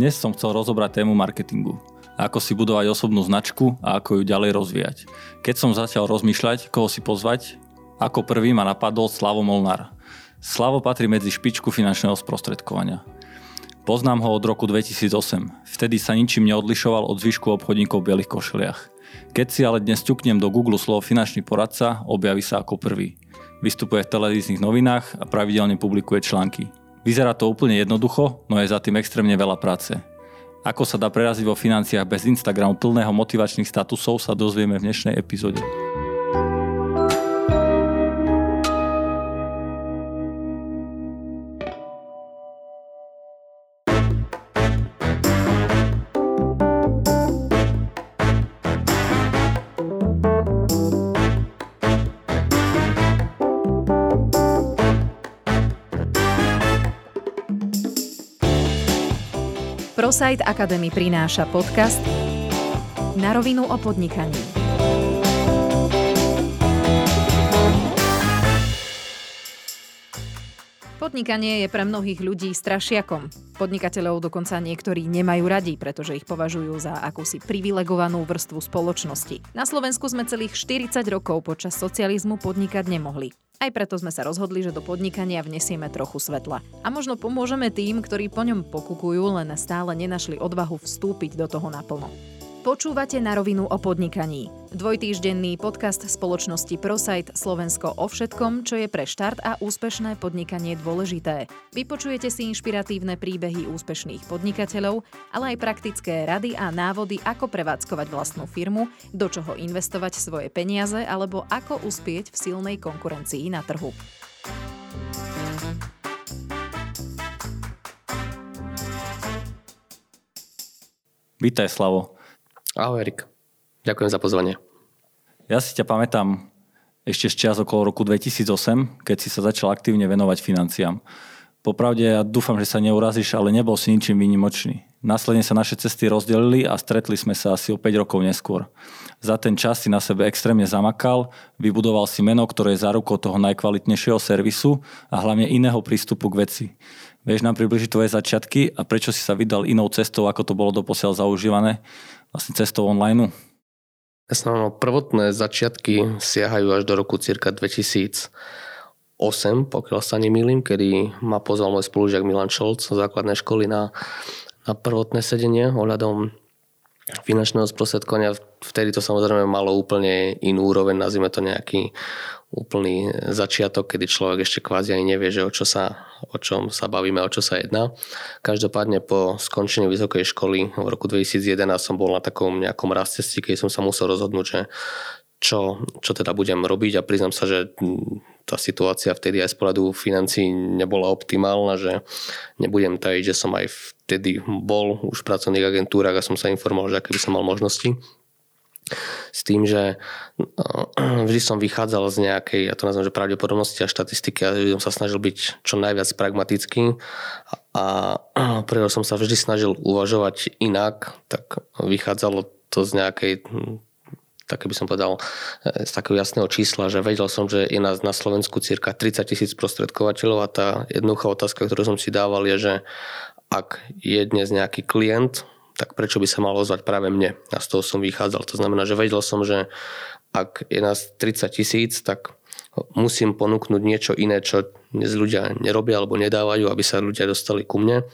Dnes som chcel rozobrať tému marketingu. Ako si budovať osobnú značku a ako ju ďalej rozvíjať. Keď som začal rozmýšľať, koho si pozvať, ako prvý ma napadol Slavo Molnár. Slavo patrí medzi špičku finančného sprostredkovania. Poznám ho od roku 2008. Vtedy sa ničím neodlišoval od zvyšku obchodníkov v bielých košeliach. Keď si ale dnes ťuknem do Google slovo finančný poradca, objaví sa ako prvý. Vystupuje v televíznych novinách a pravidelne publikuje články. Vyzerá to úplne jednoducho, no je za tým extrémne veľa práce. Ako sa dá preraziť vo financiách bez Instagramu plného motivačných statusov sa dozvieme v dnešnej epizóde. ProSite Academy prináša podcast Na rovinu o podnikaní. Podnikanie je pre mnohých ľudí strašiakom. Podnikateľov dokonca niektorí nemajú radi, pretože ich považujú za akúsi privilegovanú vrstvu spoločnosti. Na Slovensku sme celých 40 rokov počas socializmu podnikať nemohli. Aj preto sme sa rozhodli, že do podnikania vnesieme trochu svetla. A možno pomôžeme tým, ktorí po ňom pokukujú, len stále nenašli odvahu vstúpiť do toho naplno. Počúvate na rovinu o podnikaní. Dvojtýždenný podcast spoločnosti ProSite Slovensko o všetkom, čo je pre štart a úspešné podnikanie dôležité. Vypočujete si inšpiratívne príbehy úspešných podnikateľov, ale aj praktické rady a návody, ako prevádzkovať vlastnú firmu, do čoho investovať svoje peniaze alebo ako uspieť v silnej konkurencii na trhu. Vítaj, Slavo. Ahoj Erik, ďakujem za pozvanie. Ja si ťa pamätám ešte z čas okolo roku 2008, keď si sa začal aktívne venovať financiám. Popravde ja dúfam, že sa neurazíš, ale nebol si ničím výnimočný. Následne sa naše cesty rozdelili a stretli sme sa asi o 5 rokov neskôr. Za ten čas si na sebe extrémne zamakal, vybudoval si meno, ktoré je zárukou toho najkvalitnejšieho servisu a hlavne iného prístupu k veci. Vieš nám približiť tvoje začiatky a prečo si sa vydal inou cestou, ako to bolo doposiaľ zaužívané vlastne cestou online? Jasné, no, prvotné začiatky siahajú až do roku cirka 2008, pokiaľ sa nemýlim, kedy ma pozval môj spolužiak Milan Šolc z základnej školy na, na prvotné sedenie ohľadom finančného sprostredkovania. Vtedy to samozrejme malo úplne inú úroveň, nazvime to nejaký úplný začiatok, kedy človek ešte kvázi ani nevie, že o, čo sa, o čom sa bavíme, o čo sa jedná. Každopádne po skončení vysokej školy v roku 2011 som bol na takom nejakom raz cesti, keď som sa musel rozhodnúť, že čo, čo teda budem robiť a priznám sa, že tá situácia vtedy aj z pohľadu financí nebola optimálna, že nebudem tajiť, že som aj vtedy bol už v pracovných agentúrach a som sa informoval, že aké by som mal možnosti s tým, že eh, vždy som vychádzal z nejakej, ja to nazvem, že pravdepodobnosti a štatistiky a som sa snažil byť čo najviac pragmatický. A preto som sa vždy snažil uvažovať inak, tak vychádzalo to z nejakej hm, také by som povedal, eh, z takého jasného čísla, že vedel som, že je nás na Slovensku cirka 30 tisíc prostredkovateľov a tá jednoduchá otázka, ktorú som si dával je, že ak je dnes nejaký klient, tak prečo by sa mal ozvať práve mne? A z toho som vychádzal. To znamená, že vedel som, že ak je nás 30 tisíc, tak musím ponúknuť niečo iné, čo dnes ľudia nerobia alebo nedávajú, aby sa ľudia dostali ku mne.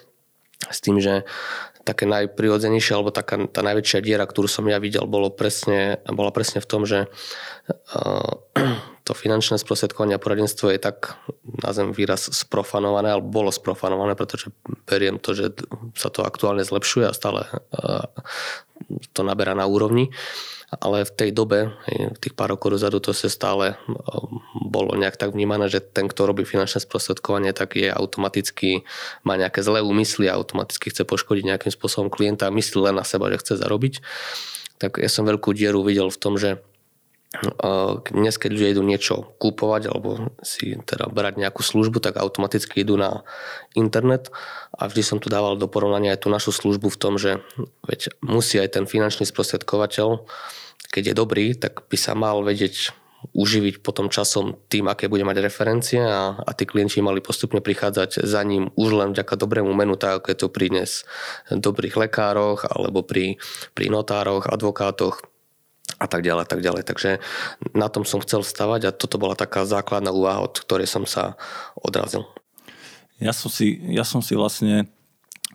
S tým, že také najprirodzenejšie alebo taká tá najväčšia diera, ktorú som ja videl, bolo presne, bola presne v tom, že to finančné sprostredkovanie a poradenstvo je tak, nazvem výraz, sprofanované, alebo bolo sprofanované, pretože beriem to, že sa to aktuálne zlepšuje a stále to naberá na úrovni. Ale v tej dobe, tých pár rokov dozadu, to sa stále bolo nejak tak vnímané, že ten, kto robí finančné sprostredkovanie, tak je automaticky, má nejaké zlé úmysly automaticky chce poškodiť nejakým spôsobom klienta a myslí len na seba, že chce zarobiť. Tak ja som veľkú dieru videl v tom, že dnes, keď ľudia idú niečo kúpovať alebo si teda brať nejakú službu, tak automaticky idú na internet a vždy som tu dával do porovnania aj tú našu službu v tom, že veď musí aj ten finančný sprostredkovateľ, keď je dobrý, tak by sa mal vedieť uživiť potom časom tým, aké bude mať referencie a, a tí klienti mali postupne prichádzať za ním už len vďaka dobrému menu, tak ako je to pri dnes dobrých lekároch alebo pri, pri notároch, advokátoch a tak ďalej, tak ďalej. Takže na tom som chcel stavať a toto bola taká základná úvaha, od ktorej som sa odrazil. Ja som si, ja som si vlastne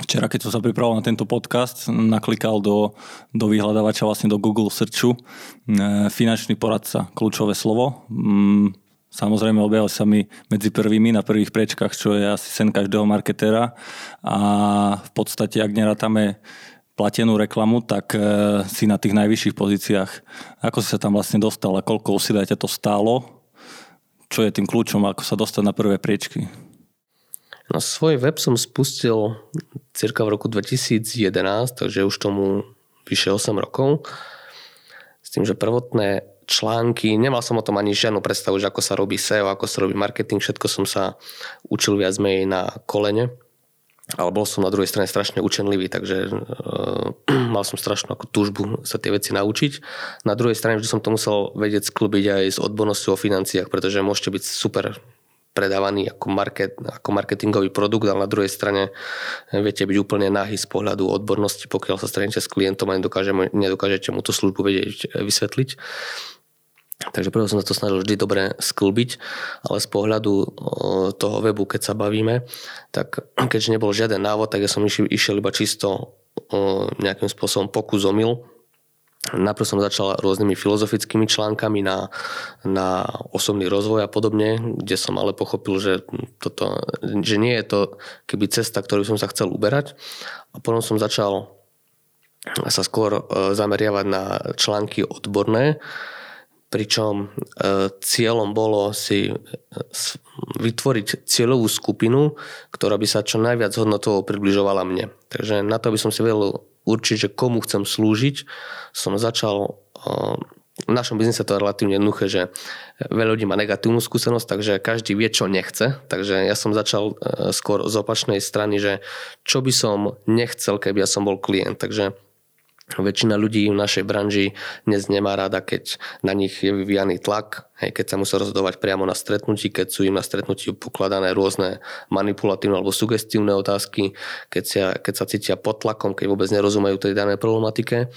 včera, keď som sa pripravoval na tento podcast, naklikal do, do vyhľadávača, vlastne do Google Searchu e, finančný poradca, kľúčové slovo. Mm, samozrejme objavil sa mi medzi prvými na prvých prečkách, čo je asi sen každého marketéra a v podstate, ak nerátame platenú reklamu, tak e, si na tých najvyšších pozíciách. Ako si sa tam vlastne dostal a koľko úsilia ťa to stálo? Čo je tým kľúčom, ako sa dostať na prvé priečky? No svoj web som spustil cirka v roku 2011, takže už tomu vyše 8 rokov. S tým, že prvotné články, nemal som o tom ani žiadnu predstavu, že ako sa robí SEO, ako sa robí marketing, všetko som sa učil viac menej na kolene ale bol som na druhej strane strašne učenlivý, takže uh, mal som strašnú ako túžbu sa tie veci naučiť. Na druhej strane vždy som to musel vedieť sklbiť aj s odbornosťou o financiách, pretože môžete byť super predávaný ako, market, ako marketingový produkt, ale na druhej strane viete byť úplne nahý z pohľadu odbornosti, pokiaľ sa stretnete s klientom a nedokážete mu tú službu vedieť vysvetliť. Takže preto som sa to snažil vždy dobre sklbiť, ale z pohľadu toho webu, keď sa bavíme, tak keďže nebol žiaden návod, tak ja som išiel, iba čisto nejakým spôsobom pokusomil. Najprv som začal rôznymi filozofickými článkami na, na osobný rozvoj a podobne, kde som ale pochopil, že, toto, že nie je to keby cesta, ktorú som sa chcel uberať. A potom som začal sa skôr zameriavať na články odborné, pričom e, cieľom bolo si e, vytvoriť cieľovú skupinu, ktorá by sa čo najviac hodnotovo približovala mne. Takže na to, aby som si vedel určiť, že komu chcem slúžiť, som začal e, v našom biznise to je relatívne jednoduché, že veľa ľudí má negatívnu skúsenosť, takže každý vie, čo nechce. Takže ja som začal skôr z opačnej strany, že čo by som nechcel, keby ja som bol klient. Takže Väčšina ľudí v našej branži dnes nemá rada, keď na nich je vyvíjaný tlak, hej, keď sa musia rozhodovať priamo na stretnutí, keď sú im na stretnutí pokladané rôzne manipulatívne alebo sugestívne otázky, keď sa, keď sa cítia pod tlakom, keď vôbec nerozumejú tej danej problematike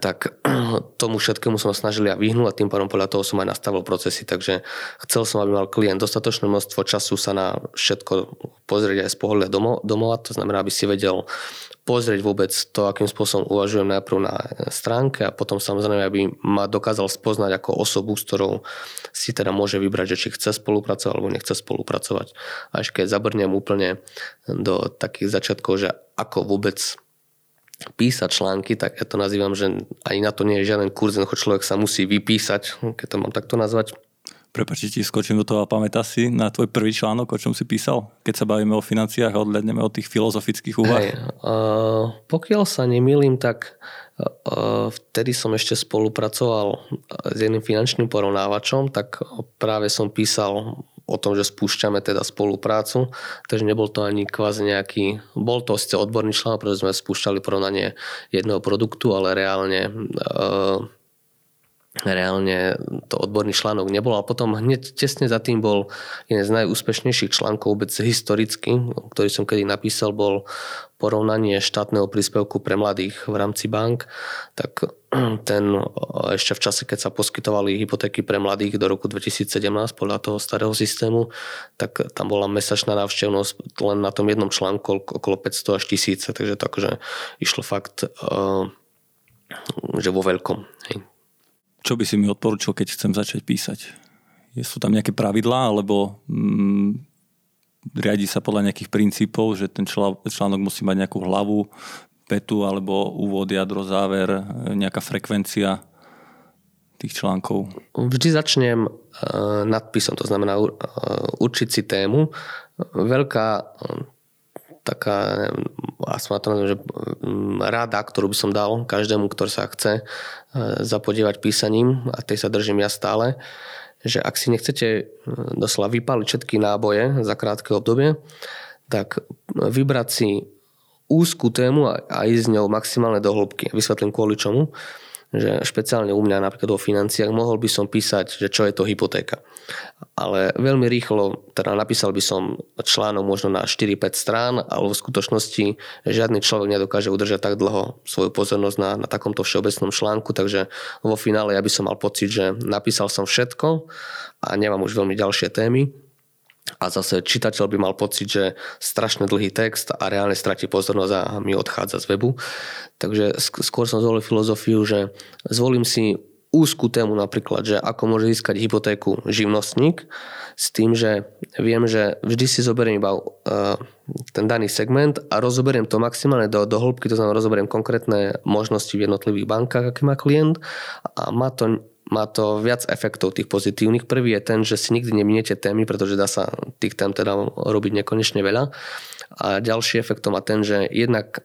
tak tomu všetkému som snažil ja vyhnúť a tým pádom podľa toho som aj nastavil procesy, takže chcel som, aby mal klient dostatočné množstvo času sa na všetko pozrieť aj z pohľadu domova, to znamená, aby si vedel pozrieť vôbec to, akým spôsobom uvažujem najprv na stránke a potom samozrejme, aby ma dokázal spoznať ako osobu, s ktorou si teda môže vybrať, že či chce spolupracovať alebo nechce spolupracovať. Až keď zabrnem úplne do takých začiatkov, že ako vôbec písať články, tak ja to nazývam, že ani na to nie je žiaden kurz, jednoducho človek sa musí vypísať, keď to mám takto nazvať Prepačte, ti skočím do toho a pamätáš si na tvoj prvý článok, o čom si písal? Keď sa bavíme o financiách a odhľadneme od tých filozofických úvah. Hey, uh, pokiaľ sa nemýlim, tak uh, vtedy som ešte spolupracoval s jedným finančným porovnávačom, tak práve som písal o tom, že spúšťame teda spoluprácu, takže nebol to ani kvázi nejaký, bol to ste odborný článok, pretože sme spúšťali porovnanie jedného produktu, ale reálne uh, reálne to odborný článok nebol a potom hneď tesne za tým bol jeden z najúspešnejších článkov vôbec historicky, ktorý som kedy napísal, bol porovnanie štátneho príspevku pre mladých v rámci bank, tak ten ešte v čase, keď sa poskytovali hypotéky pre mladých do roku 2017 podľa toho starého systému, tak tam bola mesačná návštevnosť len na tom jednom článku okolo 500 až 1000, takže to akože išlo fakt eh, že vo veľkom. Čo by si mi odporučil, keď chcem začať písať? Sú tam nejaké pravidlá, alebo mm, riadi sa podľa nejakých princípov, že ten článok musí mať nejakú hlavu, petu, alebo úvod, jadro, záver, nejaká frekvencia tých článkov? Vždy začnem uh, nadpisom, to znamená uh, určiť si tému. Veľká taká, aspoň to že mm, rada, ktorú by som dal každému, ktorý sa chce zapodievať písaním, a tej sa držím ja stále, že ak si nechcete doslova vypáliť všetky náboje za krátke obdobie, tak vybrať si úzkú tému a ísť s ňou maximálne do hĺbky. Vysvetlím kvôli čomu že špeciálne u mňa napríklad o financiách mohol by som písať, že čo je to hypotéka. Ale veľmi rýchlo, teda napísal by som článok možno na 4-5 strán, ale v skutočnosti žiadny človek nedokáže udržať tak dlho svoju pozornosť na, na takomto všeobecnom článku, takže vo finále ja by som mal pocit, že napísal som všetko a nemám už veľmi ďalšie témy a zase čitateľ by mal pocit, že strašne dlhý text a reálne stratí pozornosť a mi odchádza z webu. Takže skôr som zvolil filozofiu, že zvolím si úzkú tému napríklad, že ako môže získať hypotéku živnostník s tým, že viem, že vždy si zoberiem iba uh, ten daný segment a rozoberiem to maximálne do, do hĺbky, to znamená rozoberiem konkrétne možnosti v jednotlivých bankách, aký má klient a má to má to viac efektov tých pozitívnych. Prvý je ten, že si nikdy neminiete témy, pretože dá sa tých tém teda robiť nekonečne veľa. A ďalší efekt má ten, že jednak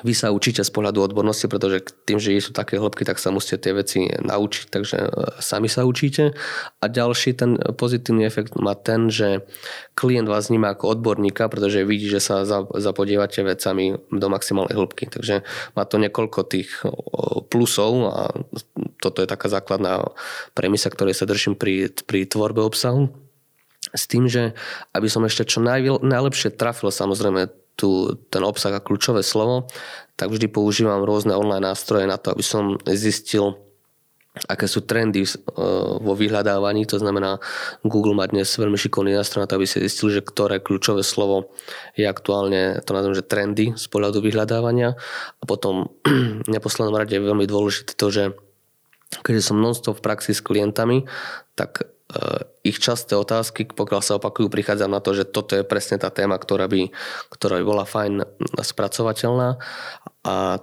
vy sa učíte z pohľadu odbornosti, pretože tým, že sú také hĺbky, tak sa musíte tie veci naučiť, takže e, sami sa učíte. A ďalší ten pozitívny efekt má ten, že klient vás vníma ako odborníka, pretože vidí, že sa zapodievate vecami do maximálnej hĺbky. Takže má to niekoľko tých plusov a toto je taká základná premisa, ktorej sa držím pri, pri tvorbe obsahu. S tým, že aby som ešte čo najlepšie trafil samozrejme tú, ten obsah a kľúčové slovo, tak vždy používam rôzne online nástroje na to, aby som zistil, aké sú trendy e, vo vyhľadávaní, to znamená Google má dnes veľmi šikovný nástroj na to, aby si zistil, že ktoré kľúčové slovo je aktuálne, to nazvem, že trendy z pohľadu vyhľadávania. A potom v neposlednom rade je veľmi dôležité to, že keďže som non-stop v praxi s klientami, tak Eh, ich časté otázky, pokiaľ sa opakujú, prichádzam na to, že toto je presne tá téma, ktorá by, ktorá by bola fajn spracovateľná. A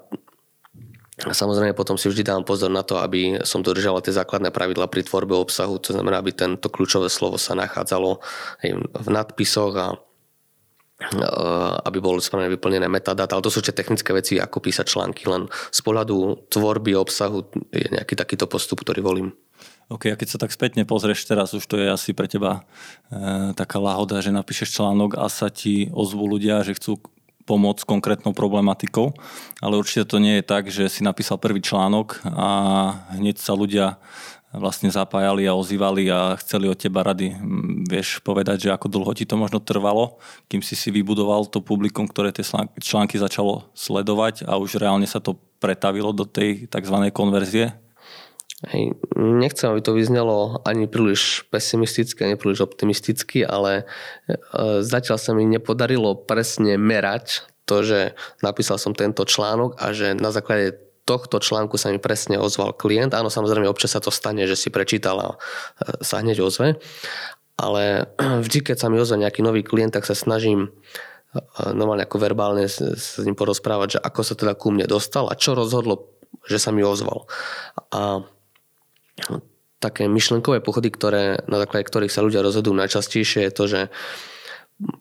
Samozrejme potom si vždy dám pozor na to, aby som dodržala tie základné pravidla pri tvorbe obsahu, to znamená, aby tento kľúčové slovo sa nachádzalo v nadpisoch a eh, aby boli správne vyplnené metadata, ale to sú tie technické veci, ako písať články, len z pohľadu tvorby obsahu je nejaký takýto postup, ktorý volím. OK, a keď sa tak spätne pozrieš teraz, už to je asi pre teba e, taká láhoda, že napíšeš článok a sa ti ozvú ľudia, že chcú pomôcť konkrétnou problematikou, ale určite to nie je tak, že si napísal prvý článok a hneď sa ľudia vlastne zapájali a ozývali a chceli od teba rady. Vieš povedať, že ako dlho ti to možno trvalo, kým si si vybudoval to publikum, ktoré tie články začalo sledovať a už reálne sa to pretavilo do tej tzv. konverzie? Hej, nechcem, aby to vyznelo ani príliš pesimisticky, ani príliš optimisticky, ale e, zatiaľ sa mi nepodarilo presne merať to, že napísal som tento článok a že na základe tohto článku sa mi presne ozval klient. Áno, samozrejme, občas sa to stane, že si prečítal a e, sa hneď ozve. Ale vždy, keď sa mi ozve nejaký nový klient, tak sa snažím e, normálne ako verbálne s ním porozprávať, že ako sa teda ku mne dostal a čo rozhodlo, že sa mi ozval. A také myšlenkové pochody, ktoré, na základe ktorých sa ľudia rozhodujú najčastejšie je to, že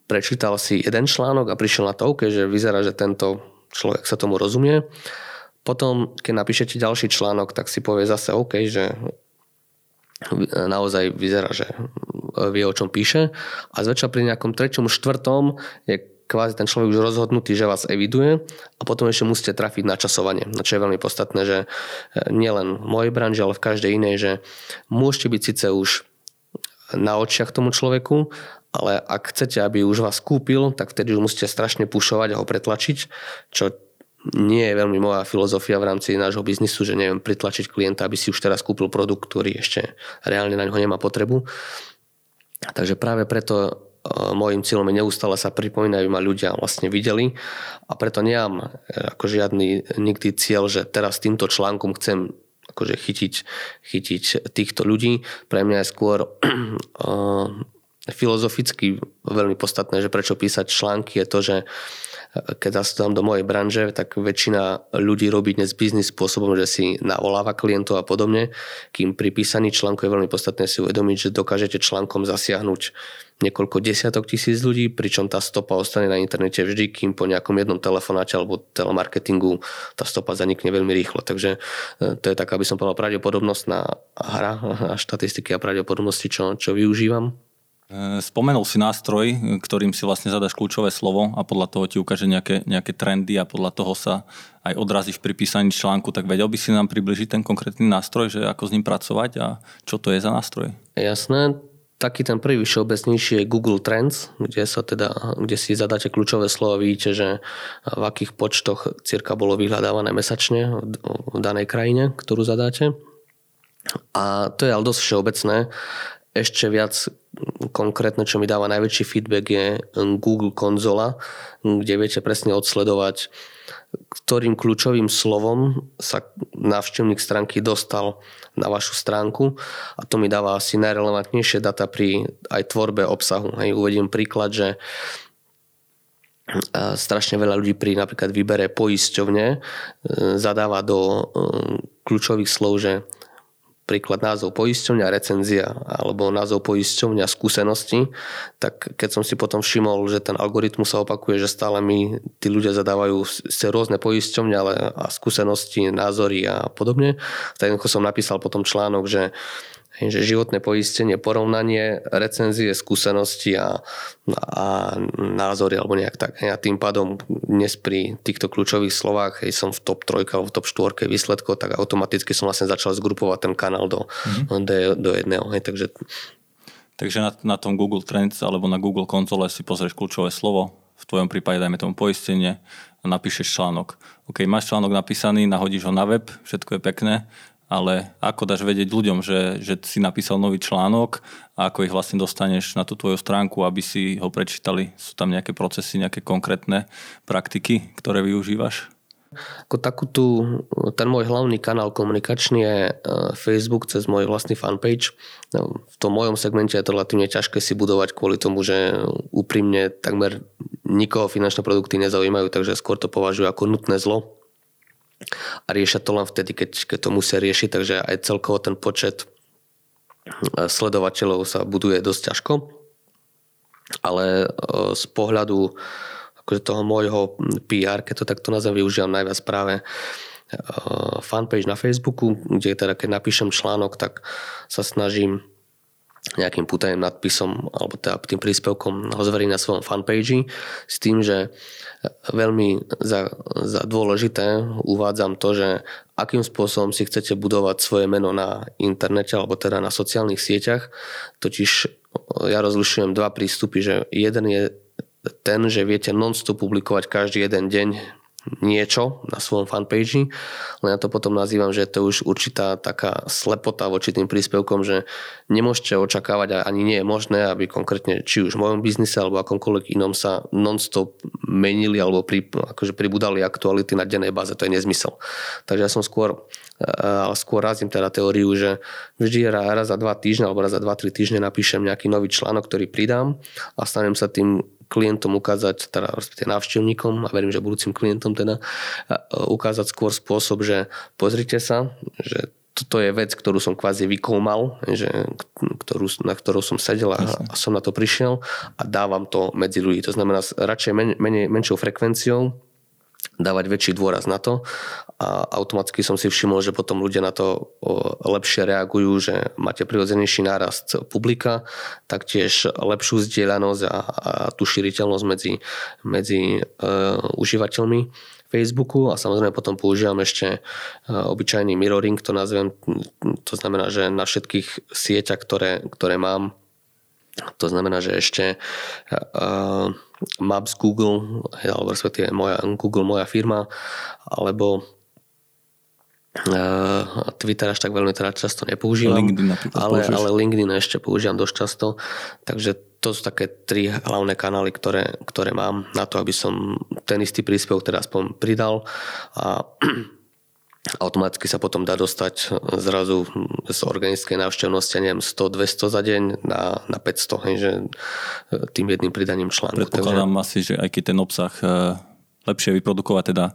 prečítal si jeden článok a prišiel na to, okay, že vyzerá, že tento človek sa tomu rozumie. Potom, keď napíšete ďalší článok, tak si povie zase OK, že naozaj vyzerá, že vie, o čom píše. A zväčša pri nejakom treťom, štvrtom je kvázi ten človek už rozhodnutý, že vás eviduje a potom ešte musíte trafiť na časovanie. No čo je veľmi podstatné, že e, nielen v mojej branži, ale v každej inej, že môžete byť síce už na očiach tomu človeku, ale ak chcete, aby už vás kúpil, tak vtedy už musíte strašne pušovať a ho pretlačiť, čo nie je veľmi moja filozofia v rámci nášho biznisu, že neviem pritlačiť klienta, aby si už teraz kúpil produkt, ktorý ešte reálne na ňo nemá potrebu. Takže práve preto môjim cieľom je neustále sa pripomínať, aby ma ľudia vlastne videli a preto nemám e, ako žiadny nikdy cieľ, že teraz týmto článkom chcem akože chytiť, chytiť týchto ľudí. Pre mňa je skôr uh, filozoficky veľmi podstatné, že prečo písať články je to, že keď sa do mojej branže, tak väčšina ľudí robí dnes biznis spôsobom, že si navoláva klientov a podobne, kým pri písaní článku je veľmi podstatné si uvedomiť, že dokážete článkom zasiahnuť niekoľko desiatok tisíc ľudí, pričom tá stopa ostane na internete vždy, kým po nejakom jednom telefonáte alebo telemarketingu tá stopa zanikne veľmi rýchlo. Takže e, to je taká, aby som povedal, pravdepodobnosť na hra a štatistiky a pravdepodobnosti, čo, čo využívam. E, spomenul si nástroj, ktorým si vlastne zadaš kľúčové slovo a podľa toho ti ukáže nejaké, nejaké trendy a podľa toho sa aj odrazíš pri písaní článku, tak vedel by si nám približiť ten konkrétny nástroj, že ako s ním pracovať a čo to je za nástroj? Jasné, taký ten prvý všeobecnejší je Google Trends, kde, sa teda, kde si zadáte kľúčové slovo a vidíte, že v akých počtoch cirka bolo vyhľadávané mesačne v danej krajine, ktorú zadáte. A to je ale dosť všeobecné. Ešte viac konkrétne, čo mi dáva najväčší feedback je Google konzola, kde viete presne odsledovať ktorým kľúčovým slovom sa návštevník stránky dostal na vašu stránku a to mi dáva asi najrelevantnejšie data pri aj tvorbe obsahu. Hej, uvediem príklad, že strašne veľa ľudí pri napríklad výbere poisťovne e, zadáva do kľúčových slov, že príklad názov poisťovňa, recenzia alebo názov poisťovňa, skúsenosti, tak keď som si potom všimol, že ten algoritmus sa opakuje, že stále mi tí ľudia zadávajú rôzne poisťovne ale a skúsenosti, názory a podobne, tak som napísal potom článok, že že životné poistenie, porovnanie, recenzie, skúsenosti a, a názory alebo nejak tak. A tým pádom dnes pri týchto kľúčových slovách hej, som v top 3 alebo v top 4 výsledkov, tak automaticky som vlastne začal zgrupovať ten kanál do, mm-hmm. do, do jedného. Hej, takže Takže na, na tom Google Trends alebo na Google konzole si pozrieš kľúčové slovo, v tvojom prípade dajme tomu poistenie a napíšeš článok. OK, máš článok napísaný, nahodíš ho na web, všetko je pekné ale ako dáš vedieť ľuďom, že, že si napísal nový článok a ako ich vlastne dostaneš na tú tvoju stránku, aby si ho prečítali? Sú tam nejaké procesy, nejaké konkrétne praktiky, ktoré využívaš? Ako takú tu, ten môj hlavný kanál komunikačný je e, Facebook cez môj vlastný fanpage. No, v tom mojom segmente je to relatívne ťažké si budovať kvôli tomu, že úprimne takmer nikoho finančné produkty nezaujímajú, takže skôr to považujú ako nutné zlo a riešia to len vtedy, keď, keď to musia riešiť, takže aj celkovo ten počet e, sledovateľov sa buduje dosť ťažko. Ale e, z pohľadu akože toho môjho PR, keď to takto nazvem, využívam najviac práve e, fanpage na Facebooku, kde teda keď napíšem článok, tak sa snažím nejakým putajným nadpisom alebo teda tým príspevkom ho zveriť na svojom fanpage s tým, že veľmi za, za dôležité uvádzam to, že akým spôsobom si chcete budovať svoje meno na internete alebo teda na sociálnych sieťach. Totiž ja rozlišujem dva prístupy, že jeden je ten, že viete non-stop publikovať každý jeden deň niečo na svojom fanpage, len ja to potom nazývam, že to už určitá taká slepota voči tým príspevkom, že nemôžete očakávať a ani nie je možné, aby konkrétne či už v mojom biznise alebo akomkoľvek inom sa non-stop menili alebo pri, akože pribudali aktuality na dennej báze, to je nezmysel. Takže ja som skôr ale skôr razím teda teóriu, že vždy raz za dva týždne alebo raz za dva, tri týždne napíšem nejaký nový článok, ktorý pridám a stanem sa tým klientom ukázať, teda návštevníkom a verím, že budúcim klientom teda ukázať skôr spôsob, že pozrite sa, že toto je vec, ktorú som kvázi vykoumal, že, ktorú, na ktorú som sedel a, a som na to prišiel a dávam to medzi ľudí. To znamená radšej men, menej, menšou frekvenciou dávať väčší dôraz na to. A automaticky som si všimol, že potom ľudia na to lepšie reagujú, že máte prirodzenejší nárast publika, taktiež lepšiu zdieľanosť a, a tú šíriteľnosť medzi, medzi uh, užívateľmi Facebooku. A samozrejme potom používam ešte uh, obyčajný mirroring, to nazvem, to znamená, že na všetkých sieťach, ktoré, ktoré mám, to znamená, že ešte uh, Maps Google, alebo respektíve moja, Google moja firma, alebo uh, Twitter až tak veľmi teda často nepoužívam. LinkedIn ale, ale LinkedIn ešte používam dosť často. Takže to sú také tri hlavné kanály, ktoré, ktoré mám na to, aby som ten istý príspevok teda aspoň pridal a automaticky sa potom dá dostať zrazu z organickej návštevnosti, neviem, 100-200 za deň na, na 500, hej, že tým jedným pridaním článku. Predpokladám Takže... asi, že aj keď ten obsah e, lepšie vyprodukovať teda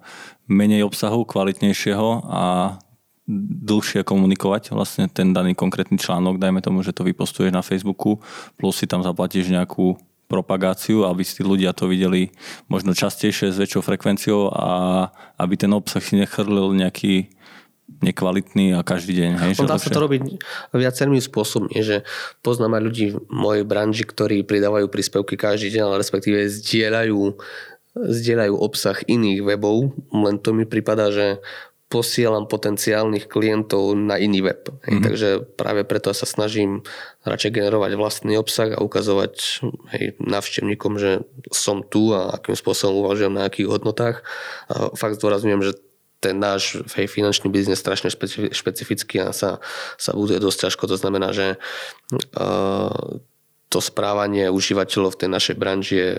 menej obsahu, kvalitnejšieho a dlhšie komunikovať vlastne ten daný konkrétny článok, dajme tomu, že to vypostuješ na Facebooku, plus si tam zaplatíš nejakú propagáciu, aby si ľudia to videli možno častejšie s väčšou frekvenciou a aby ten obsah si nechrlil nejaký nekvalitný a každý deň. Hej, no, dá sa to robiť viacerými spôsobmi, že poznám aj ľudí v mojej branži, ktorí pridávajú príspevky každý deň, ale respektíve zdieľajú, zdieľajú obsah iných webov, len to mi prípada, že posielam potenciálnych klientov na iný web. Mm-hmm. Takže práve preto sa snažím radšej generovať vlastný obsah a ukazovať hej, navštevníkom, že som tu a akým spôsobom uvažujem na akých hodnotách. A fakt zdôrazňujem, že ten náš hej, finančný biznes strašne špecifický a sa, sa buduje dosť ťažko. To znamená, že uh, to správanie užívateľov v tej našej branži je,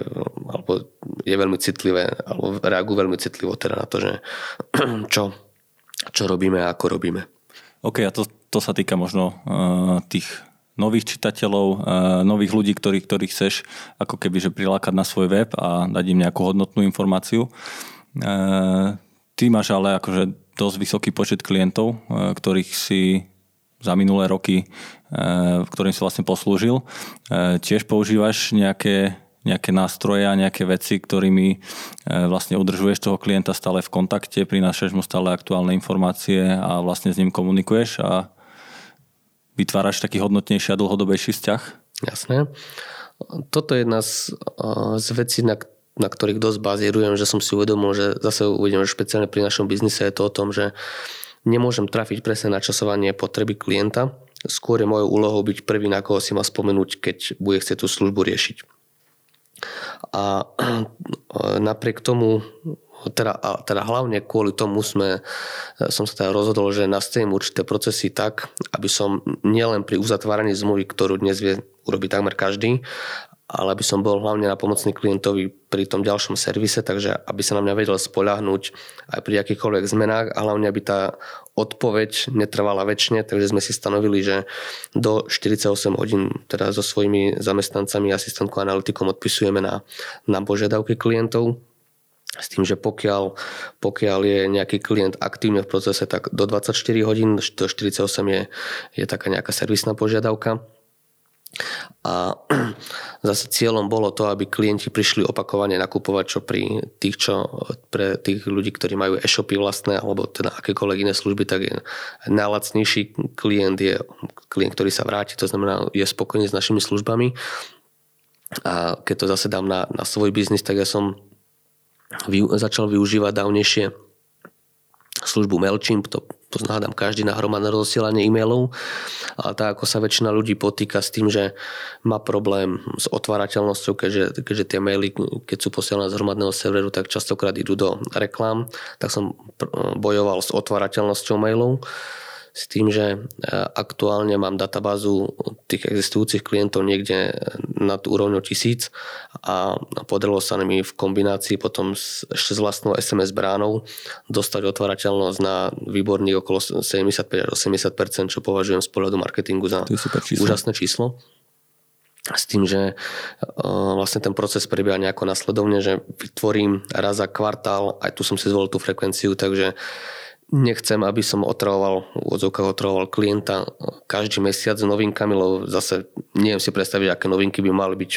alebo je veľmi citlivé, alebo reagujú veľmi citlivo teda na to, že čo čo robíme a ako robíme. OK, a to, to sa týka možno uh, tých nových čitateľov, uh, nových ľudí, ktorých, ktorých chceš ako keby že prilákať na svoj web a dať im nejakú hodnotnú informáciu. Uh, ty máš ale akože dosť vysoký počet klientov, ktorých si za minulé roky, uh, ktorým si vlastne poslúžil. Tiež používaš nejaké nejaké nástroje a nejaké veci, ktorými e, vlastne udržuješ toho klienta stále v kontakte, prinášaš mu stále aktuálne informácie a vlastne s ním komunikuješ a vytváraš taký hodnotnejší a dlhodobejší vzťah? Jasné. Toto je jedna z, e, z vecí, na, na ktorých dosť bazírujem, že som si uvedomil, že zase uvidím, že špeciálne pri našom biznise je to o tom, že nemôžem trafiť presne na časovanie potreby klienta. Skôr je mojou úlohou byť prvý, na koho si má spomenúť, keď bude chcieť tú službu riešiť. A napriek tomu teda, a teda hlavne kvôli tomu sme, som sa teda rozhodol, že nastavím určité procesy tak, aby som nielen pri uzatváraní zmluvy, ktorú dnes vie urobiť takmer každý, ale aby som bol hlavne na pomocný klientovi pri tom ďalšom servise, takže aby sa na mňa vedel spoľahnúť aj pri akýchkoľvek zmenách a hlavne aby tá odpoveď netrvala väčšine, takže sme si stanovili, že do 48 hodín teda so svojimi zamestnancami, asistentkou, analytikom odpisujeme na, na požiadavky klientov, s tým, že pokiaľ, pokiaľ je nejaký klient aktívne v procese, tak do 24 hodín, do 48 je, je taká nejaká servisná požiadavka. A zase cieľom bolo to, aby klienti prišli opakovane nakupovať, čo pri tých, čo pre tých ľudí, ktorí majú e-shopy vlastné, alebo teda akékoľvek iné služby, tak je najlacnejší klient je klient, ktorý sa vráti, to znamená, je spokojný s našimi službami. A keď to zase dám na, na svoj biznis, tak ja som vy, začal využívať dávnejšie službu MailChimp, to poznádam každý na hromadné rozsielanie e-mailov, ale tak ako sa väčšina ľudí potýka s tým, že má problém s otvárateľnosťou, keďže, keďže tie maily, keď sú posielané z hromadného serveru, tak častokrát idú do reklám, tak som bojoval s otvárateľnosťou mailov s tým, že e, aktuálne mám databázu tých existujúcich klientov niekde nad úrovňou tisíc a podarilo sa mi v kombinácii potom s, ešte s vlastnou SMS bránou dostať otvárateľnosť na výborných okolo 75 až 80 čo považujem z pohľadu marketingu za číslo. úžasné číslo s tým, že uh, vlastne ten proces prebieha nejako nasledovne, že vytvorím raz za kvartál, aj tu som si zvolil tú frekvenciu, takže nechcem, aby som otravoval, v otravoval klienta každý mesiac s novinkami, lebo zase neviem si predstaviť, aké novinky by mali byť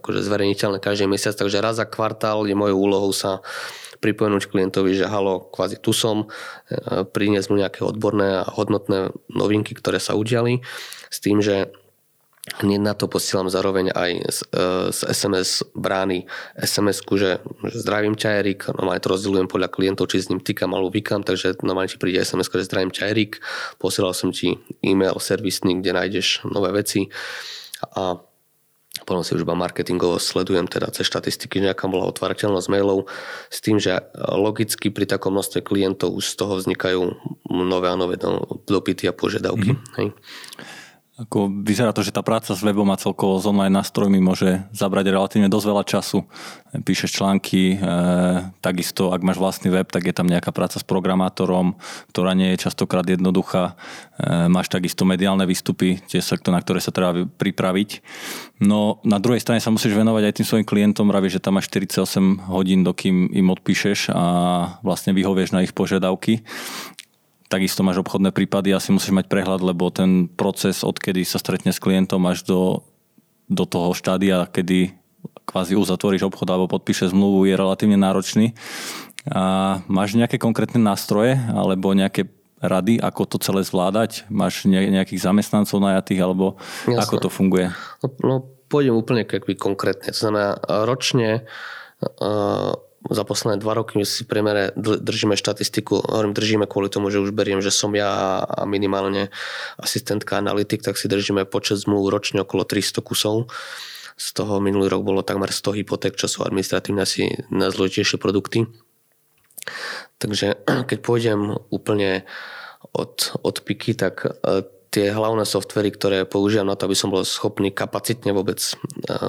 akože zverejniteľné každý mesiac, takže raz za kvartál je mojou úlohou sa pripojenúť klientovi, že halo, kvázi tu som, e, priniesť mu nejaké odborné a hodnotné novinky, ktoré sa udiali, s tým, že Hneď na to posielam zároveň aj z, z SMS brány SMS-ku, že, že zdravím ťa Erik, normálne to rozdielujem podľa klientov, či s ním týkam alebo vykam, takže normálne ti príde SMS, že zdravím ťa Erik, posielal som ti e-mail servisný, kde nájdeš nové veci a potom si už iba marketingovo sledujem teda cez štatistiky, nejaká bola otvárateľnosť mailov s tým, že logicky pri takom množstve klientov už z toho vznikajú nové a nové dopity a požiadavky. Mm-hmm. Hej. Ako vyzerá to, že tá práca s webom a celkovo s online nástrojmi môže zabrať relatívne dosť veľa času. Píšeš články, e, takisto ak máš vlastný web, tak je tam nejaká práca s programátorom, ktorá nie je častokrát jednoduchá. E, máš takisto mediálne výstupy, tie sektor, na ktoré sa treba pripraviť. No na druhej strane sa musíš venovať aj tým svojim klientom, vraví, že tam máš 48 hodín, dokým im odpíšeš a vlastne vyhovieš na ich požiadavky takisto máš obchodné prípady, asi musíš mať prehľad, lebo ten proces, odkedy sa stretne s klientom až do, do toho štádia, kedy kvázi uzatvoríš obchod alebo podpíše zmluvu, je relatívne náročný. A máš nejaké konkrétne nástroje alebo nejaké rady, ako to celé zvládať? Máš nejakých zamestnancov najatých alebo Jasne. ako to funguje? No, no pôjdem úplne konkrétne. To znamená, ročne uh, za posledné dva roky my si priemere držíme štatistiku, hovorím držíme kvôli tomu, že už beriem, že som ja a minimálne asistentka analytik, tak si držíme počet zmluv ročne okolo 300 kusov. Z toho minulý rok bolo takmer 100 hypoték, čo sú administratívne asi najzložitejšie produkty. Takže keď pôjdem úplne od, od piky, tak e, tie hlavné softvery, ktoré používam na to, aby som bol schopný kapacitne vôbec e,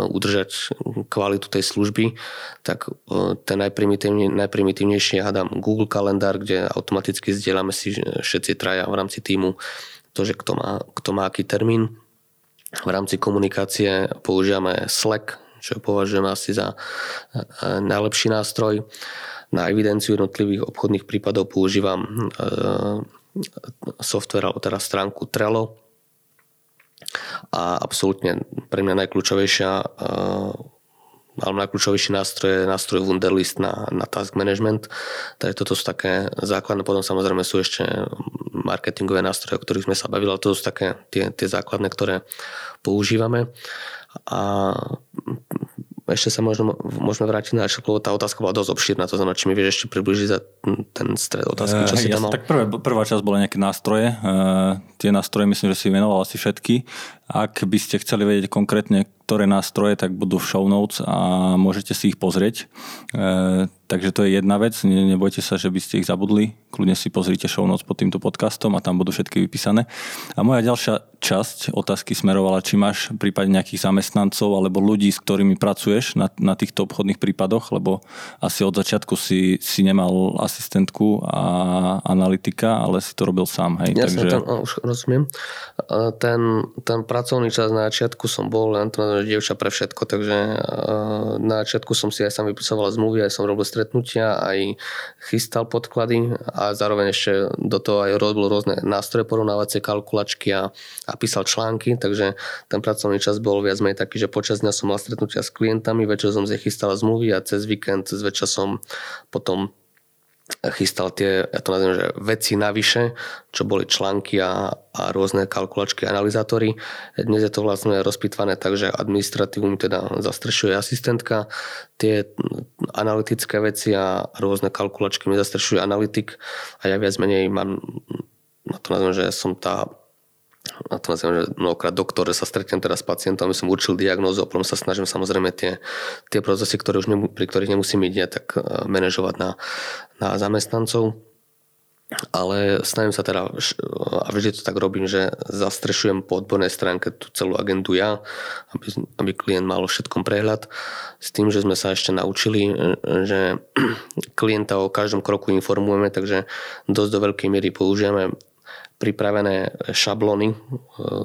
udržať kvalitu tej služby, tak e, ten najprimitívne, najprimitívnejšie hádam Google kalendár, kde automaticky zdieľame si všetci traja v rámci týmu to, že kto má, kto má aký termín. V rámci komunikácie používame Slack, čo považujem asi za e, najlepší nástroj. Na evidenciu jednotlivých obchodných prípadov používam software alebo teda stránku Trello a absolútne pre mňa najkľúčovejšia uh, alebo najkľúčovejší nástroj je nástroj Wunderlist na, na task management. Takže toto sú také základné, potom samozrejme sú ešte marketingové nástroje, o ktorých sme sa bavili, ale to sú také tie, tie základné, ktoré používame. A ešte sa možno, môžeme vrátiť na lebo tá otázka bola dosť obšírna, to znamená, či mi vieš ešte približiť za ten stred otázky, čo uh, si tam mal. Tak prvé, prvá časť bola nejaké nástroje, uh, tie nástroje myslím, že si venoval asi všetky. Ak by ste chceli vedieť konkrétne, ktoré nástroje, tak budú v show notes a môžete si ich pozrieť. E, takže to je jedna vec, ne, nebojte sa, že by ste ich zabudli. Kľudne si pozrite show notes pod týmto podcastom a tam budú všetky vypísané. A moja ďalšia časť otázky smerovala, či máš prípadne nejakých zamestnancov alebo ľudí, s ktorými pracuješ na, na týchto obchodných prípadoch, lebo asi od začiatku si, si nemal asistentku a analytika, ale si to robil sám. Hej? Ja Takže... ten, už rozumiem. Ten, ten pracovný čas na začiatku som bol len to dievča pre všetko, takže eh, na začiatku som si aj sám vypisoval zmluvy, aj som robil stretnutia, aj chystal podklady a zároveň ešte do toho aj robil rôzne nástroje porovnávacie kalkulačky a, a písal články, takže ten pracovný čas bol viac menej taký, že počas dňa som mal stretnutia s klientami, večer som si chystal zmluvy a cez víkend, zväčša som potom chystal tie, ja to nazviem, že veci navyše, čo boli články a, a rôzne kalkulačky, analyzátory. Dnes je to vlastne rozpitvané tak, že administratívu teda zastrešuje asistentka, tie analytické veci a rôzne kalkulačky mi zastrešuje analytik a ja viac menej mám, na to nazviem, že som tá a to nazývam, že mnohokrát doktor, sa stretnem teraz s pacientom, aby som určil diagnózu a potom sa snažím samozrejme tie, tie procesy, ktoré už nemu, pri ktorých nemusím ísť, tak eh, manažovať na, na zamestnancov. Ale snažím sa teda, a vždy to tak robím, že zastrešujem po odbornej stránke tú celú agendu ja, aby, aby klient mal všetkom prehľad. S tým, že sme sa ešte naučili, eh, že klienta o každom kroku informujeme, takže dosť do veľkej miery použijeme pripravené šablóny e,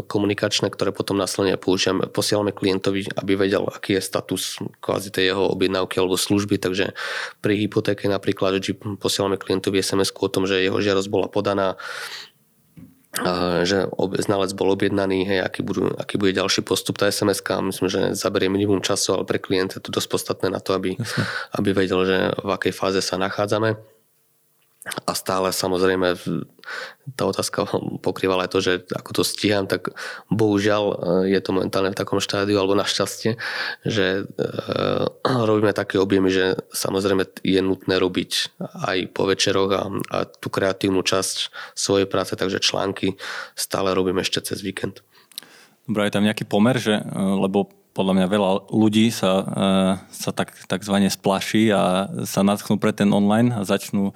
komunikačné, ktoré potom následne používame, posielame klientovi, aby vedel, aký je status kvázi tej jeho objednávky alebo služby. Takže pri hypotéke napríklad, že posielame klientovi sms o tom, že jeho žiarosť bola podaná, že znalec bol objednaný, hej, aký, budú, aký bude ďalší postup. Tá sms myslím, že zaberie minimum času, ale pre klienta je to dosť podstatné na to, aby, aby vedel, že v akej fáze sa nachádzame a stále samozrejme tá otázka pokrývala aj to, že ako to stíham, tak bohužiaľ e, je to momentálne v takom štádiu, alebo našťastie, že e, robíme také objemy, že samozrejme je nutné robiť aj po večeroch a, a tú kreatívnu časť svojej práce, takže články stále robím ešte cez víkend. Dobre, je tam nejaký pomer, že, e, lebo podľa mňa veľa ľudí sa, sa tak, takzvané splaší a sa natchnú pre ten online a začnú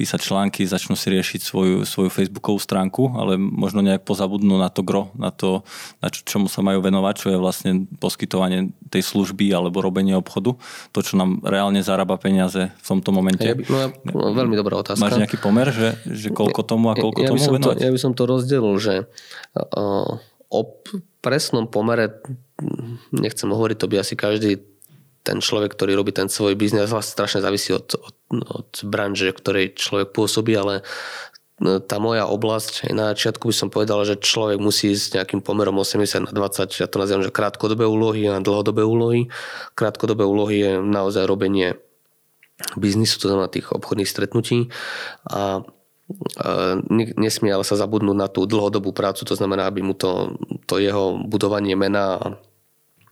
písať články, začnú si riešiť svoju, svoju facebookovú stránku, ale možno nejak pozabudnú na to gro, na to, na čo, čomu sa majú venovať, čo je vlastne poskytovanie tej služby alebo robenie obchodu. To, čo nám reálne zarába peniaze v tomto momente. Ja by, no, no, veľmi dobrá otázka. Máš nejaký pomer, že, že koľko tomu a koľko ja, ja tomu venovať? To, ja by som to rozdelil, že uh, o presnom pomere nechcem hovoriť, to by asi každý ten človek, ktorý robí ten svoj biznes, vlastne strašne závisí od, od, od branže, ktorej človek pôsobí, ale no, tá moja oblasť, na začiatku by som povedal, že človek musí ísť s nejakým pomerom 80 na 20, ja to nazývam, že krátkodobé úlohy a dlhodobé úlohy. Krátkodobé úlohy je naozaj robenie biznisu, to znamená tých obchodných stretnutí a nesmie ale sa zabudnúť na tú dlhodobú prácu, to znamená, aby mu to, to jeho budovanie mena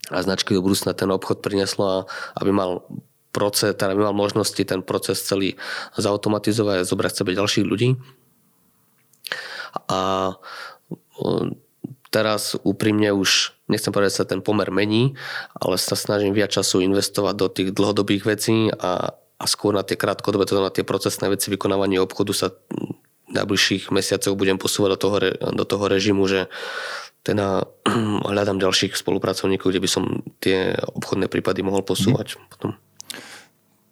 a značky do budúcna ten obchod prinieslo a aby mal proces, teda by mal možnosti ten proces celý zautomatizovať a zobrať sebe ďalších ľudí. A teraz úprimne už, nechcem povedať, sa ten pomer mení, ale sa snažím viac času investovať do tých dlhodobých vecí a, a skôr na tie krátkodobé, to znamená tie procesné veci vykonávania obchodu sa najbližších mesiacoch budem posúvať do toho, do toho režimu, že teda hľadám ďalších spolupracovníkov, kde by som tie obchodné prípady mohol posúvať. Mm. Potom.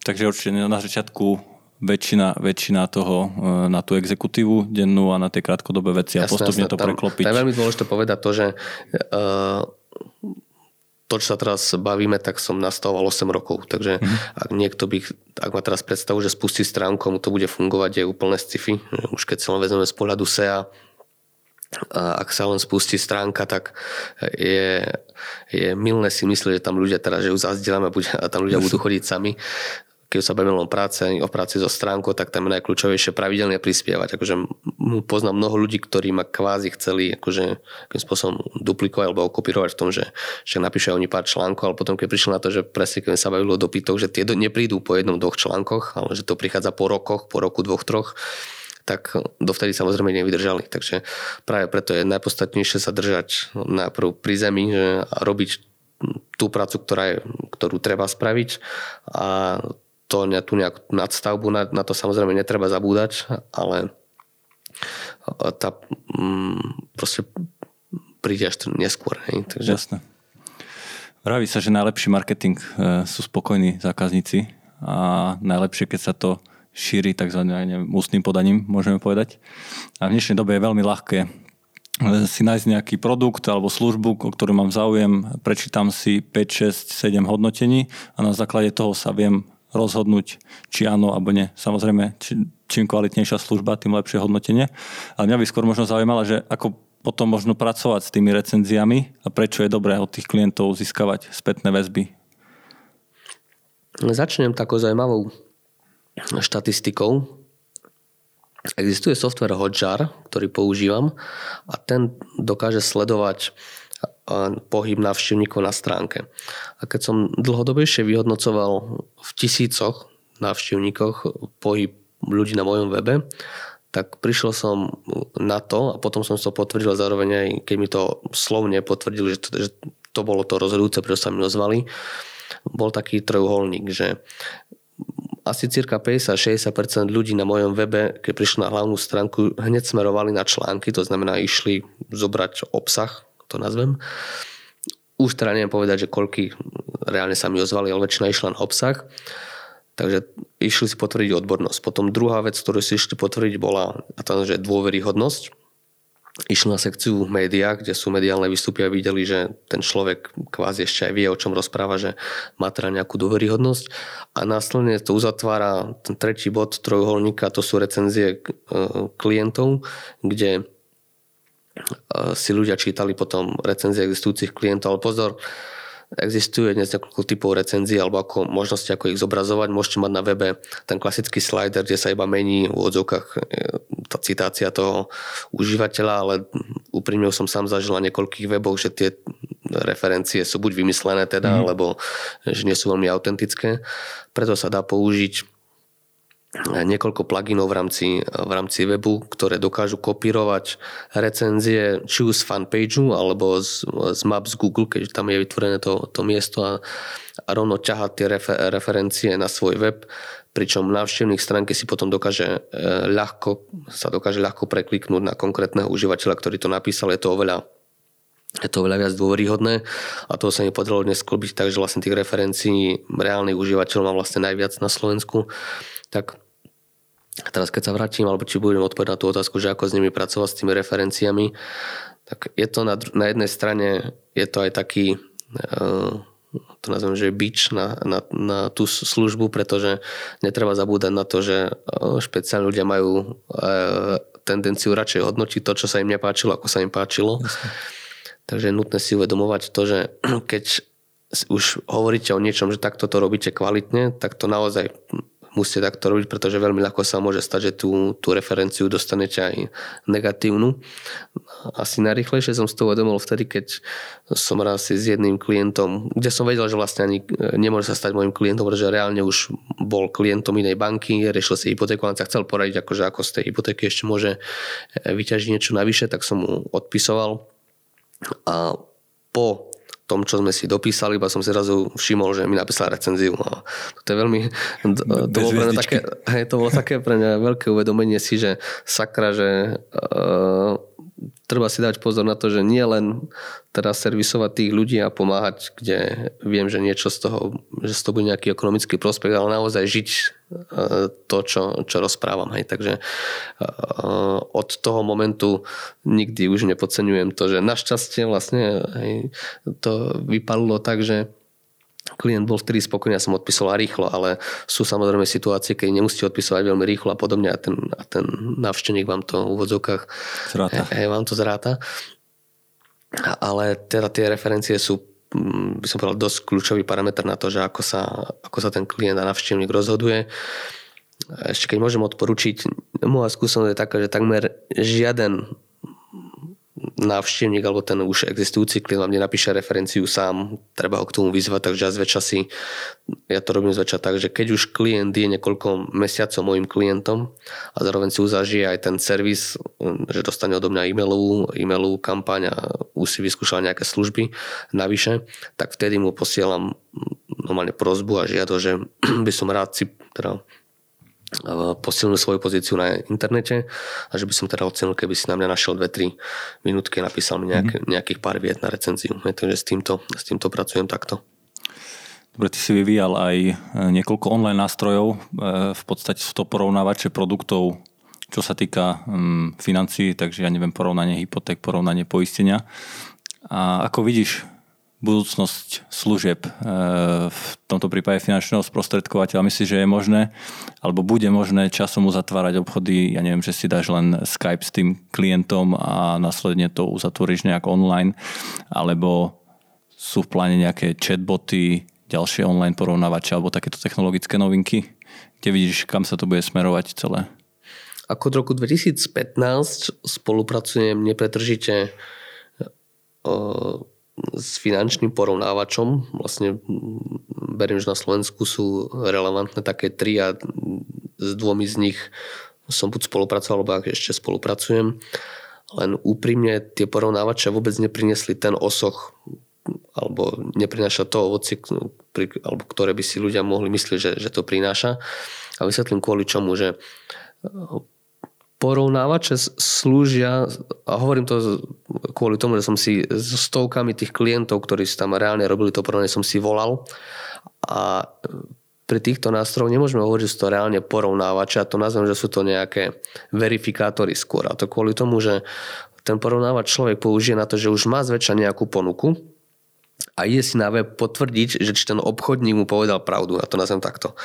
Takže určite na začiatku väčšina, väčšina toho e, na tú exekutívu dennú a na tie krátkodobé veci jasne, a postupne jasne, to tam, preklopiť. To je veľmi dôležité povedať to, že uh, to, čo sa teraz bavíme, tak som nastavoval 8 rokov. Takže mm. ak niekto by, ak ma teraz predstavu, že spustí stránku, mu to bude fungovať, je úplne sci-fi. Už keď sa len vezmeme z pohľadu SEA, ak sa len spustí stránka, tak je, je milné si myslieť, že tam ľudia teraz, že ju zazdielame a tam ľudia budú chodiť sami. Keď sa bavíme o práce, o práci so stránkou, tak tam je najkľúčovejšie pravidelne prispievať. Akože poznám mnoho ľudí, ktorí ma kvázi chceli akože, akým spôsobom duplikovať alebo okopírovať v tom, že, že napíšu oni pár článkov, ale potom keď prišli na to, že presne keď sa bavilo o dopytoch, že tie neprídu po jednom, dvoch článkoch, ale že to prichádza po rokoch, po roku, dvoch, troch, tak dovtedy samozrejme nevydržali. Takže práve preto je najpodstatnejšie sa držať najprv pri zemi že, a robiť tú prácu, ktorá je, ktorú treba spraviť a to, tú nejakú nadstavbu, na, na to samozrejme netreba zabúdať, ale tá mm, proste príde až neskôr. Hej. Takže... Jasné. Vraví sa, že najlepší marketing e, sú spokojní zákazníci a najlepšie, keď sa to šíri tzv. Neviem, ústnym podaním, môžeme povedať. A v dnešnej dobe je veľmi ľahké eh, si nájsť nejaký produkt alebo službu, o ktorú mám záujem, prečítam si 5, 6, 7 hodnotení a na základe toho sa viem rozhodnúť, či áno alebo nie. Samozrejme, čím kvalitnejšia služba, tým lepšie hodnotenie. Ale mňa by skôr možno zaujímalo, že ako potom možno pracovať s tými recenziami a prečo je dobré od tých klientov získavať spätné väzby. Začnem takou zaujímavou štatistikou. Existuje software Hotjar, ktorý používam a ten dokáže sledovať pohyb návštevníkov na stránke. A keď som dlhodobejšie vyhodnocoval v tisícoch návštevníkoch pohyb ľudí na mojom webe, tak prišiel som na to a potom som to potvrdil zároveň aj keď mi to slovne potvrdili, že to, že to bolo to rozhodujúce, prečo sa mi ozvali, bol taký trojuholník, že asi cirka 50-60% ľudí na mojom webe, keď prišli na hlavnú stránku, hneď smerovali na články, to znamená išli zobrať obsah, to nazvem. Už teda neviem povedať, že koľky reálne sa mi ozvali, ale väčšina išla na obsah. Takže išli si potvrdiť odbornosť. Potom druhá vec, ktorú si išli potvrdiť, bola to, že dôveryhodnosť išli na sekciu v médiách, kde sú mediálne výstupy a videli, že ten človek kvázi ešte aj vie, o čom rozpráva, že má teda nejakú dôveryhodnosť. A následne to uzatvára ten tretí bod trojuholníka, to sú recenzie e, klientov, kde si ľudia čítali potom recenzie existujúcich klientov. Ale pozor, Existuje dnes niekoľko typov recenzií alebo ako možnosti, ako ich zobrazovať. Môžete mať na webe ten klasický slider, kde sa iba mení v odzovkách e, tá citácia toho užívateľa, ale úprimne som sám zažil na niekoľkých weboch, že tie referencie sú buď vymyslené teda, mm. alebo že nie sú veľmi autentické. Preto sa dá použiť niekoľko pluginov v rámci, v rámci webu, ktoré dokážu kopírovať recenzie či už z fanpageu alebo z, z Maps Google, keď tam je vytvorené to, to miesto a, a rovno ťahať tie refer- referencie na svoj web, pričom návštevník stránky si potom dokáže e, ľahko, sa dokáže ľahko prekliknúť na konkrétneho užívateľa, ktorý to napísal. Je to oveľa je to oveľa viac dôveryhodné a toho sa mi podarilo dnes sklbiť tak, že vlastne tých referencií reálnych užívateľov mám vlastne najviac na Slovensku. Tak teraz keď sa vrátim, alebo či budem odpovedať na tú otázku, že ako s nimi pracovať s tými referenciami, tak je to na, na jednej strane, je to aj taký uh, to nazvem, že bič na, na, na tú službu, pretože netreba zabúdať na to, že špeciálne ľudia majú e, tendenciu radšej hodnotiť to, čo sa im nepáčilo, ako sa im páčilo. Jasne. Takže je nutné si uvedomovať to, že keď už hovoríte o niečom, že takto to robíte kvalitne, tak to naozaj musíte takto robiť, pretože veľmi ľahko sa môže stať, že tú, tú referenciu dostanete aj negatívnu. Asi najrychlejšie som si to uvedomil vtedy, keď som raz s jedným klientom, kde som vedel, že vlastne ani e, nemôže sa stať môjim klientom, pretože reálne už bol klientom inej banky, riešil si hypotéku, on sa chcel poradiť, akože ako z tej hypotéky ešte môže e, vyťažiť niečo navyše, tak som mu odpisoval a po tom, čo sme si dopísali, iba som si zrazu všimol, že mi napísal recenziu. A to je veľmi... To bolo, pre mňa také, hej, to bolo také pre mňa veľké uvedomenie si, že sakra, že uh, treba si dať pozor na to, že nie len teraz servisovať tých ľudí a pomáhať, kde viem, že niečo z toho, že z toho bude nejaký ekonomický prospekt, ale naozaj žiť to, čo, čo rozprávam. Hej. Takže e, od toho momentu nikdy už nepodceňujem to, že našťastie vlastne hej, to vypadlo tak, že klient bol vtedy spokojný, ja som odpisoval rýchlo, ale sú samozrejme situácie, keď nemusíte odpisovať veľmi rýchlo a podobne a ten, a ten návštevník vám to v úvodzovkách zráta. He, vám to zráta. Ale teda tie referencie sú by som povedal, dosť kľúčový parameter na to, že ako sa, ako sa ten klient a návštevník rozhoduje. Ešte keď môžem odporučiť, moja skúsenosť je taká, že takmer žiaden návštevník alebo ten už existujúci klient vám nenapíše referenciu sám, treba ho k tomu vyzvať, takže ja zväčša si, ja to robím zväčša tak, že keď už klient je niekoľko mesiacov môjim klientom a zároveň si uzažije aj ten servis, že dostane odo mňa e-mailovú, e-mailovú kampaň a už si vyskúšal nejaké služby navyše, tak vtedy mu posielam normálne prozbu a žiado, že by som rád si teda posilnil svoju pozíciu na internete a že by som teda ocenil, keby si na mňa našiel 2-3 minútky a napísal mi nejak, mm-hmm. nejakých pár viet na recenziu. Takže s týmto, s týmto pracujem takto. Dobre, ty si vyvíjal aj e, niekoľko online nástrojov, e, v podstate sú to porovnávače produktov, čo sa týka um, financií, takže ja neviem, porovnanie hypoték, porovnanie poistenia. A ako vidíš budúcnosť služieb e, v tomto prípade finančného sprostredkovateľa. Myslíš, že je možné, alebo bude možné časom uzatvárať obchody, ja neviem, že si dáš len Skype s tým klientom a následne to uzatvoríš nejak online, alebo sú v pláne nejaké chatboty, ďalšie online porovnávače alebo takéto technologické novinky? Kde vidíš, kam sa to bude smerovať celé? Ako od roku 2015 spolupracujem nepretržite s finančným porovnávačom. Vlastne beriem, že na Slovensku sú relevantné také tri a s dvomi z nich som buď spolupracoval, alebo ešte spolupracujem. Len úprimne tie porovnávače vôbec neprinesli ten osoch alebo neprináša to ovoci, alebo ktoré by si ľudia mohli myslieť, že, že to prináša. A vysvetlím kvôli čomu, že porovnávače slúžia, a hovorím to kvôli tomu, že som si so stovkami tých klientov, ktorí si tam reálne robili to porovnanie, som si volal a pri týchto nástrojoch nemôžeme hovoriť, že sú to reálne porovnávače a to nazvem, že sú to nejaké verifikátory skôr. A to kvôli tomu, že ten porovnávač človek použije na to, že už má zväčša nejakú ponuku a ide si na web potvrdiť, že či ten obchodník mu povedal pravdu, a to nazvem takto.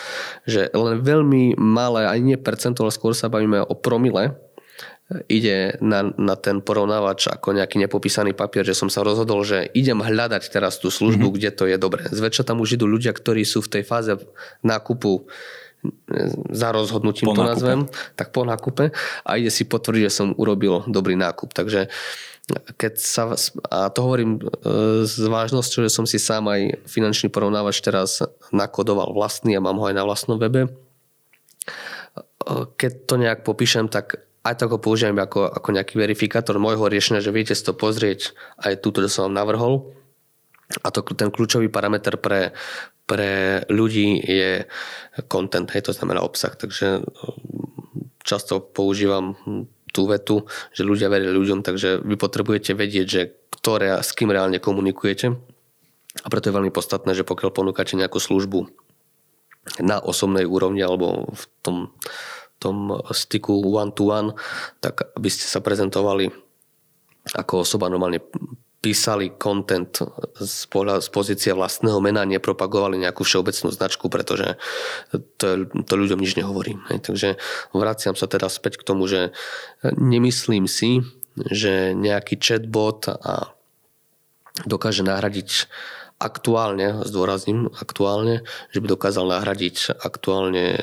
Že len veľmi malé, aj nie percento, ale skôr sa bavíme o promile, ide na, na ten porovnávač ako nejaký nepopísaný papier, že som sa rozhodol, že idem hľadať teraz tú službu, mm-hmm. kde to je dobré. Zväčša tam už idú ľudia, ktorí sú v tej fáze nákupu e, za rozhodnutím po to nákupe. nazvem, tak po nákupe a ide si potvrdiť, že som urobil dobrý nákup. Takže keď sa, a to hovorím e, s vážnosťou, že som si sám aj finančný porovnávač teraz nakodoval vlastný a mám ho aj na vlastnom webe. E, keď to nejak popíšem, tak aj tak ho použijem ako, ako nejaký verifikátor môjho riešenia, že viete si to pozrieť aj túto, čo som vám navrhol. A to ten kľúčový parameter pre, pre ľudí je content, hej, to znamená obsah, takže často používam tú vetu, že ľudia veria ľuďom, takže vy potrebujete vedieť, že ktoré, s kým reálne komunikujete. A preto je veľmi podstatné, že pokiaľ ponúkate nejakú službu na osobnej úrovni alebo v tom, tom styku one to one, tak aby ste sa prezentovali ako osoba normálne písali content z, pohľa, z pozície vlastného mena, nepropagovali nejakú všeobecnú značku, pretože to, to ľuďom nič nehovorí. Hej. Takže vraciam sa teda späť k tomu, že nemyslím si, že nejaký chatbot a dokáže nahradiť aktuálne, zdôrazním aktuálne, že by dokázal nahradiť aktuálne e,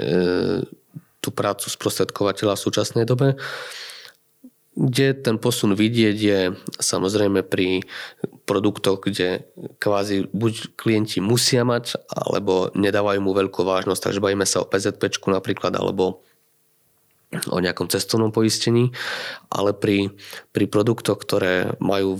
tú prácu sprostredkovateľa v súčasnej dobe. Kde ten posun vidieť je samozrejme pri produktoch, kde kvázi buď klienti musia mať, alebo nedávajú mu veľkú vážnosť, takže bavíme sa o PZP napríklad, alebo o nejakom cestovnom poistení, ale pri, pri produktoch, ktoré majú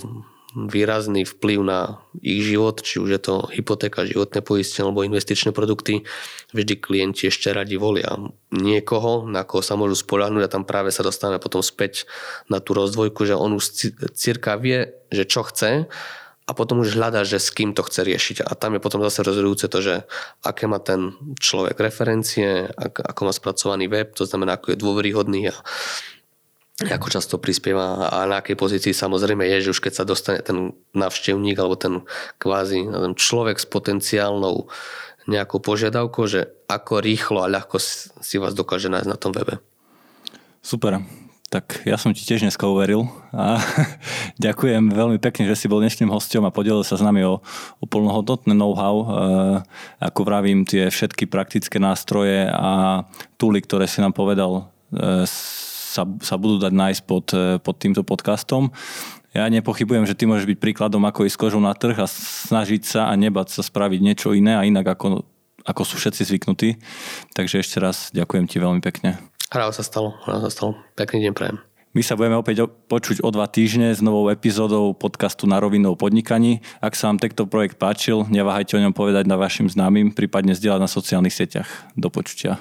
výrazný vplyv na ich život, či už je to hypotéka, životné poistenie alebo investičné produkty, vždy klienti ešte radi volia niekoho, na koho sa môžu spolahnúť a tam práve sa dostávame potom späť na tú rozdvojku, že on už cirka vie, že čo chce a potom už hľadá, že s kým to chce riešiť. A tam je potom zase rozhodujúce to, že aké má ten človek referencie, ako má spracovaný web, to znamená, ako je dôveryhodný a ako často prispieva a na akej pozícii samozrejme je, že už keď sa dostane ten navštevník alebo ten kvázi ten človek s potenciálnou nejakou požiadavkou, že ako rýchlo a ľahko si vás dokáže nájsť na tom webe. Super. Tak ja som ti tiež dneska uveril a ďakujem veľmi pekne, že si bol dnešným hostom a podelil sa s nami o, o plnohodnotné know-how. E, ako vravím, tie všetky praktické nástroje a túly, ktoré si nám povedal, e, sa, sa budú dať nájsť pod, e, pod týmto podcastom. Ja nepochybujem, že ty môžeš byť príkladom, ako ísť kožou na trh a snažiť sa a nebať sa spraviť niečo iné a inak ako, ako sú všetci zvyknutí. Takže ešte raz ďakujem ti veľmi pekne. Rád sa stalo, rád sa stalo. Pekný deň prajem. My sa budeme opäť počuť o dva týždne s novou epizódou podcastu Na rovinu o podnikaní. Ak sa vám tento projekt páčil, neváhajte o ňom povedať na vašim známym, prípadne zdieľať na sociálnych sieťach. Do počutia.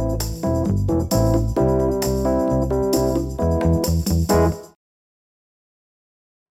Música